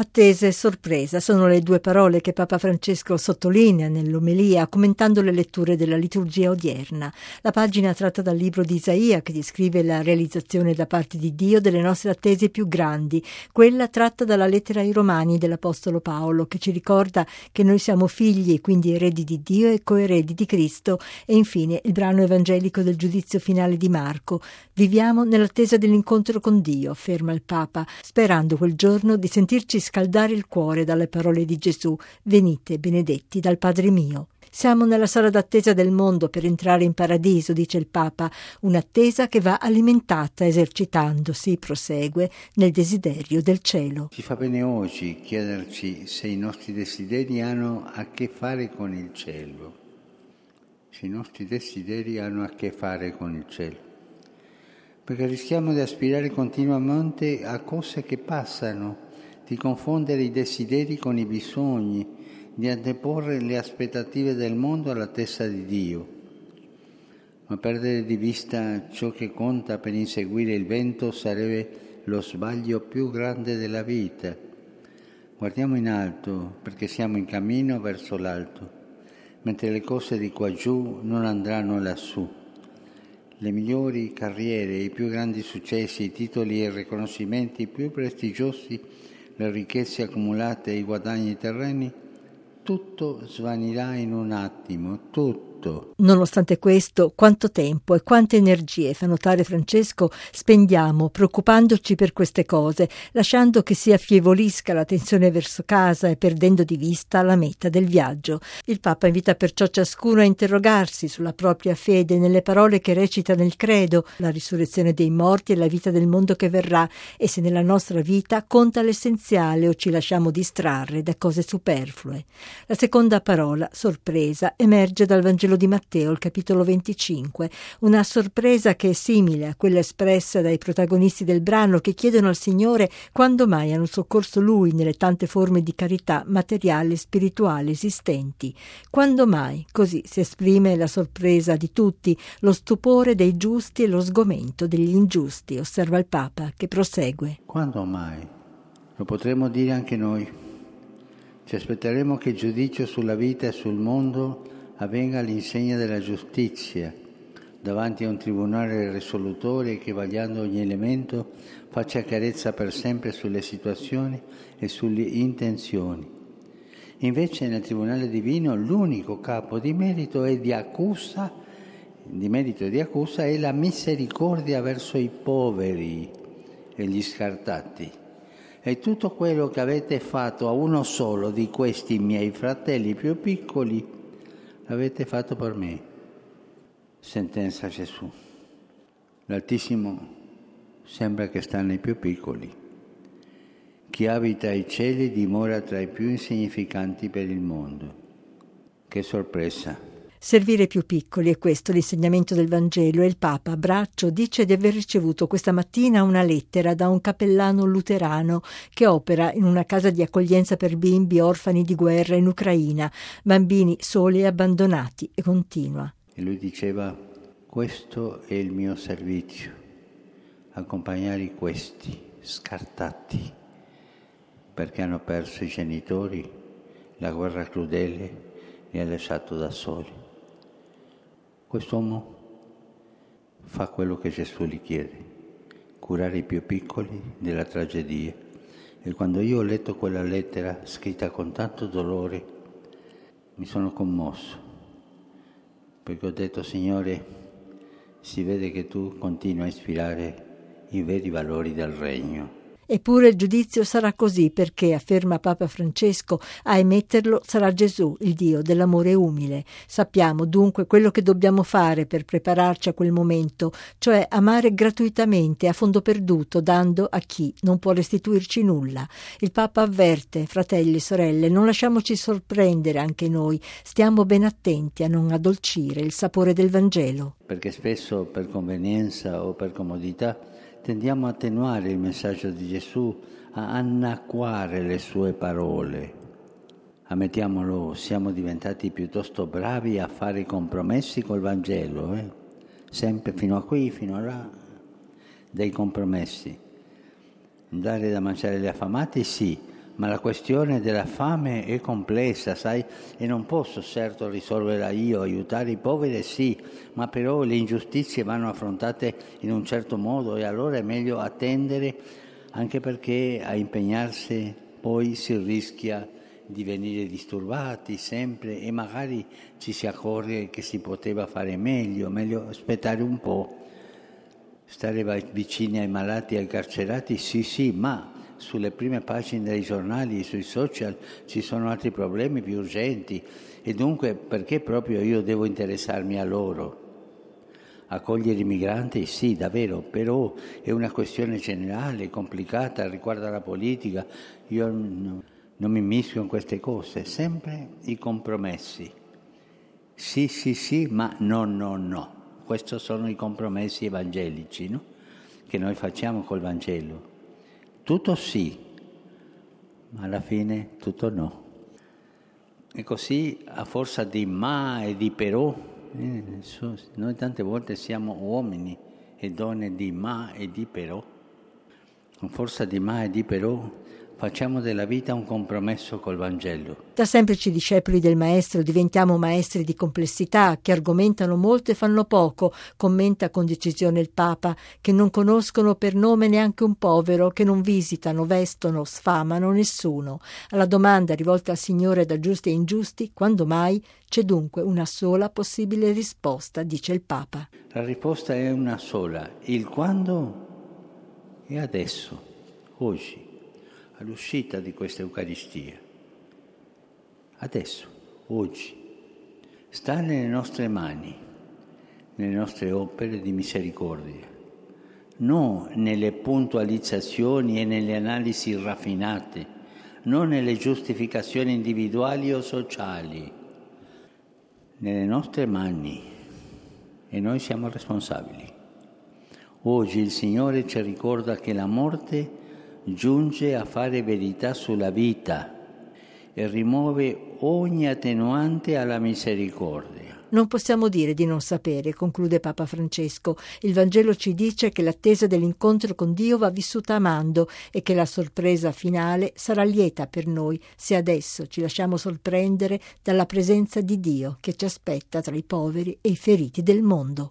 Attesa e sorpresa sono le due parole che Papa Francesco sottolinea nell'omelia commentando le letture della liturgia odierna. La pagina tratta dal libro di Isaia che descrive la realizzazione da parte di Dio delle nostre attese più grandi, quella tratta dalla lettera ai Romani dell'Apostolo Paolo che ci ricorda che noi siamo figli e quindi eredi di Dio e coeredi di Cristo e infine il brano evangelico del giudizio finale di Marco. Viviamo nell'attesa dell'incontro con Dio, afferma il Papa, sperando quel giorno di sentirci scaldare il cuore dalle parole di Gesù, venite benedetti dal Padre mio. Siamo nella sala d'attesa del mondo per entrare in paradiso, dice il Papa, un'attesa che va alimentata esercitandosi, prosegue, nel desiderio del cielo. Ci fa bene oggi chiederci se i nostri desideri hanno a che fare con il cielo, se i nostri desideri hanno a che fare con il cielo perché rischiamo di aspirare continuamente a cose che passano, di confondere i desideri con i bisogni, di anteporre le aspettative del mondo alla testa di Dio, ma perdere di vista ciò che conta per inseguire il vento sarebbe lo sbaglio più grande della vita. Guardiamo in alto perché siamo in cammino verso l'alto, mentre le cose di qua giù non andranno lassù. Le migliori carriere, i più grandi successi, i titoli e i riconoscimenti più prestigiosi le ricchezze accumulate e i guadagni terreni, tutto svanirà in un attimo, tutto tutto. Nonostante questo, quanto tempo e quante energie, fa notare Francesco, spendiamo preoccupandoci per queste cose, lasciando che si affievolisca la tensione verso casa e perdendo di vista la meta del viaggio. Il Papa invita perciò ciascuno a interrogarsi sulla propria fede nelle parole che recita nel credo, la risurrezione dei morti e la vita del mondo che verrà, e se nella nostra vita conta l'essenziale o ci lasciamo distrarre da cose superflue. La seconda parola, sorpresa, emerge dal Vangelo Vangelo di Matteo, il capitolo 25, una sorpresa che è simile a quella espressa dai protagonisti del brano che chiedono al Signore quando mai hanno soccorso Lui nelle tante forme di carità materiale e spirituale esistenti. Quando mai, così si esprime la sorpresa di tutti, lo stupore dei giusti e lo sgomento degli ingiusti, osserva il Papa, che prosegue. Quando mai? Lo potremmo dire anche noi. Ci aspetteremo che il giudizio sulla vita e sul mondo avvenga all'insegna della giustizia, davanti a un tribunale risolutore che, vagliando ogni elemento, faccia chiarezza per sempre sulle situazioni e sulle intenzioni. Invece nel tribunale divino l'unico capo di merito e di accusa, di merito e di accusa è la misericordia verso i poveri e gli scartati. E tutto quello che avete fatto a uno solo di questi miei fratelli più piccoli, l'avete fatto per me. Sentenza Gesù. L'Altissimo sembra che sta nei più piccoli. Chi abita ai cieli dimora tra i più insignificanti per il mondo. Che sorpresa! Servire più piccoli è questo l'insegnamento del Vangelo e il Papa braccio dice di aver ricevuto questa mattina una lettera da un cappellano luterano che opera in una casa di accoglienza per bimbi orfani di guerra in Ucraina, bambini soli e abbandonati e continua. E lui diceva questo è il mio servizio, accompagnare questi scartati perché hanno perso i genitori, la guerra crudele li ha lasciato da soli. Quest'uomo fa quello che Gesù gli chiede, curare i più piccoli della tragedia. E quando io ho letto quella lettera scritta con tanto dolore, mi sono commosso, perché ho detto, Signore, si vede che tu continui a ispirare i veri valori del regno. Eppure il giudizio sarà così perché, afferma Papa Francesco, a emetterlo sarà Gesù, il Dio dell'amore umile. Sappiamo dunque quello che dobbiamo fare per prepararci a quel momento, cioè amare gratuitamente, a fondo perduto, dando a chi non può restituirci nulla. Il Papa avverte, fratelli e sorelle, non lasciamoci sorprendere anche noi, stiamo ben attenti a non addolcire il sapore del Vangelo. Perché spesso per convenienza o per comodità tendiamo a attenuare il messaggio di Gesù, a annacquare le sue parole. Ammettiamolo, siamo diventati piuttosto bravi a fare compromessi col Vangelo, eh? sempre fino a qui, fino a là, dei compromessi. Dare da mangiare agli affamati sì, ma la questione della fame è complessa, sai, e non posso certo risolverla io, aiutare i poveri sì, ma però le ingiustizie vanno affrontate in un certo modo e allora è meglio attendere, anche perché a impegnarsi poi si rischia di venire disturbati sempre e magari ci si accorge che si poteva fare meglio, meglio aspettare un po', stare vicini ai malati ai carcerati, sì sì, ma sulle prime pagine dei giornali, sui social ci sono altri problemi più urgenti e dunque perché proprio io devo interessarmi a loro? Accogliere i migranti? Sì, davvero, però è una questione generale, complicata, riguarda la politica. Io non, mi mischio in queste cose, sempre i compromessi. Sì, sì, sì, ma no, no, no. Questi sono i compromessi evangelici no? che noi facciamo col Vangelo. Tutto sì, ma alla fine tutto no. E così a forza di ma e di però, eh, noi tante volte siamo uomini e donne di ma e di però, a forza di ma e di però Facciamo della vita un compromesso col Vangelo. Da semplici discepoli del Maestro diventiamo maestri di complessità che argomentano molto e fanno poco, commenta con decisione il Papa, che non conoscono per nome neanche un povero, che non visitano, vestono, sfamano nessuno. Alla domanda rivolta al Signore da giusti e ingiusti, quando mai, c'è dunque una sola possibile risposta, dice il Papa. La risposta è una sola, il quando e adesso, oggi all'uscita di questa Eucaristia. Adesso, oggi, sta nelle nostre mani, nelle nostre opere di misericordia, non nelle puntualizzazioni e nelle analisi raffinate, non nelle giustificazioni individuali o sociali, nelle nostre mani e noi siamo responsabili. Oggi il Signore ci ricorda che la morte giunge a fare verità sulla vita e rimuove ogni attenuante alla misericordia. Non possiamo dire di non sapere, conclude Papa Francesco. Il Vangelo ci dice che l'attesa dell'incontro con Dio va vissuta amando e che la sorpresa finale sarà lieta per noi se adesso ci lasciamo sorprendere dalla presenza di Dio che ci aspetta tra i poveri e i feriti del mondo.